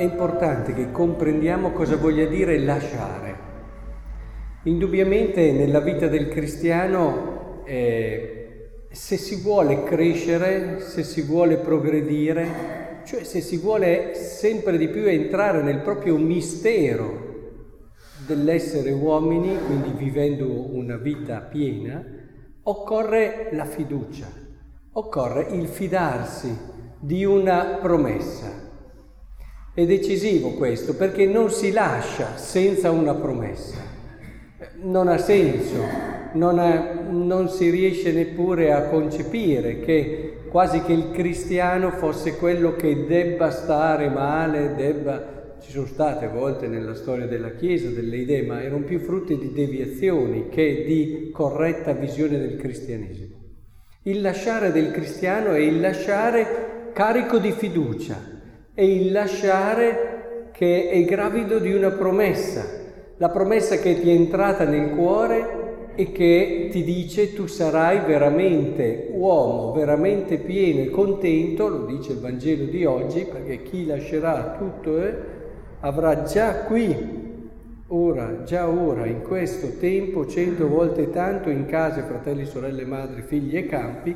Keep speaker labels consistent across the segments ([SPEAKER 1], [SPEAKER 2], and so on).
[SPEAKER 1] è importante che comprendiamo cosa voglia dire lasciare. Indubbiamente nella vita del cristiano, eh, se si vuole crescere, se si vuole progredire, cioè se si vuole sempre di più entrare nel proprio mistero dell'essere uomini, quindi vivendo una vita piena, occorre la fiducia, occorre il fidarsi di una promessa. È decisivo questo perché non si lascia senza una promessa. Non ha senso, non, ha, non si riesce neppure a concepire che quasi che il cristiano fosse quello che debba stare male, debba ci sono state a volte nella storia della Chiesa delle idee, ma erano più frutti di deviazioni che di corretta visione del cristianesimo. Il lasciare del cristiano è il lasciare carico di fiducia, è il lasciare che è gravido di una promessa, la promessa che ti è entrata nel cuore e che ti dice tu sarai veramente uomo, veramente pieno e contento, lo dice il Vangelo di oggi, perché chi lascerà tutto. Eh, avrà già qui, ora, già ora, in questo tempo, cento volte tanto in case, fratelli, sorelle, madri, figli e campi,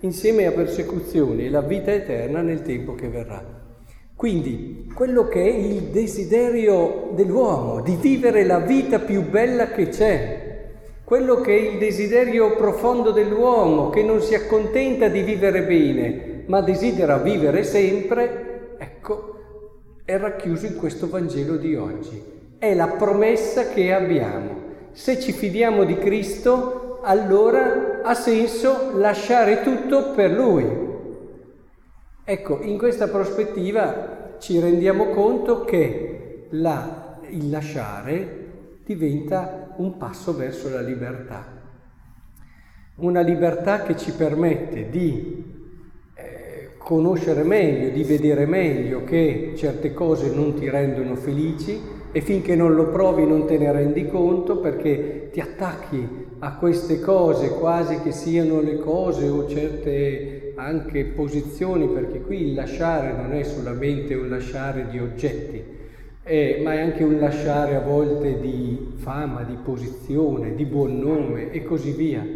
[SPEAKER 1] insieme a persecuzioni e la vita eterna nel tempo che verrà. Quindi quello che è il desiderio dell'uomo, di vivere la vita più bella che c'è, quello che è il desiderio profondo dell'uomo, che non si accontenta di vivere bene, ma desidera vivere sempre, ecco, è racchiuso in questo Vangelo di oggi. È la promessa che abbiamo. Se ci fidiamo di Cristo, allora ha senso lasciare tutto per Lui. Ecco, in questa prospettiva ci rendiamo conto che la, il lasciare diventa un passo verso la libertà. Una libertà che ci permette di conoscere meglio, di vedere meglio che certe cose non ti rendono felici e finché non lo provi non te ne rendi conto perché ti attacchi a queste cose quasi che siano le cose o certe anche posizioni, perché qui il lasciare non è solamente un lasciare di oggetti, eh, ma è anche un lasciare a volte di fama, di posizione, di buon nome e così via.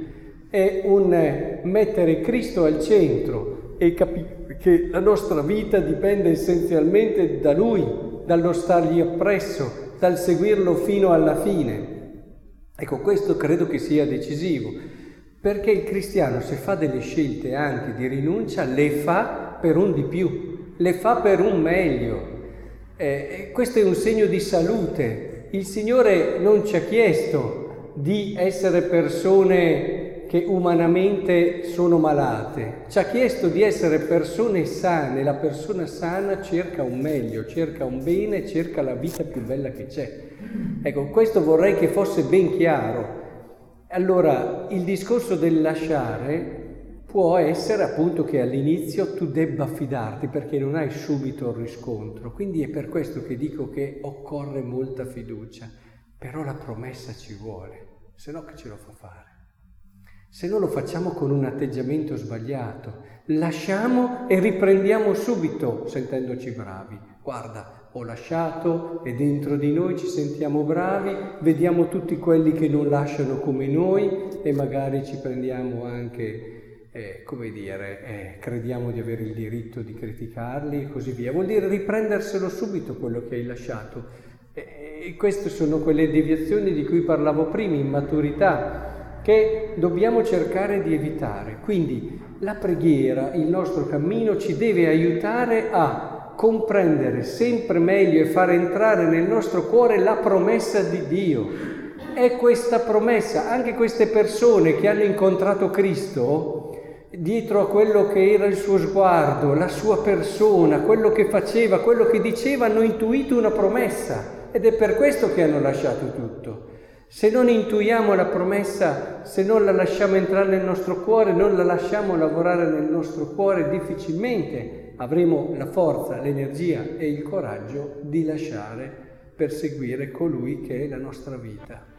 [SPEAKER 1] È un mettere Cristo al centro e capire che la nostra vita dipende essenzialmente da Lui, dallo stargli appresso, dal seguirlo fino alla fine. Ecco, questo credo che sia decisivo, perché il cristiano se fa delle scelte anche di rinuncia, le fa per un di più, le fa per un meglio. Eh, questo è un segno di salute. Il Signore non ci ha chiesto di essere persone che umanamente sono malate, ci ha chiesto di essere persone sane, la persona sana cerca un meglio, cerca un bene, cerca la vita più bella che c'è. Ecco, questo vorrei che fosse ben chiaro. Allora, il discorso del lasciare può essere appunto che all'inizio tu debba fidarti perché non hai subito il riscontro, quindi è per questo che dico che occorre molta fiducia, però la promessa ci vuole, se no che ce lo fa fare? Se non lo facciamo con un atteggiamento sbagliato, lasciamo e riprendiamo subito sentendoci bravi. Guarda, ho lasciato e dentro di noi ci sentiamo bravi, vediamo tutti quelli che non lasciano come noi e magari ci prendiamo anche, eh, come dire, eh, crediamo di avere il diritto di criticarli e così via. Vuol dire riprenderselo subito quello che hai lasciato. E queste sono quelle deviazioni di cui parlavo prima, immaturità che dobbiamo cercare di evitare. Quindi la preghiera, il nostro cammino ci deve aiutare a comprendere sempre meglio e far entrare nel nostro cuore la promessa di Dio. È questa promessa, anche queste persone che hanno incontrato Cristo, dietro a quello che era il suo sguardo, la sua persona, quello che faceva, quello che diceva, hanno intuito una promessa ed è per questo che hanno lasciato tutto. Se non intuiamo la promessa, se non la lasciamo entrare nel nostro cuore, non la lasciamo lavorare nel nostro cuore, difficilmente avremo la forza, l'energia e il coraggio di lasciare per seguire colui che è la nostra vita.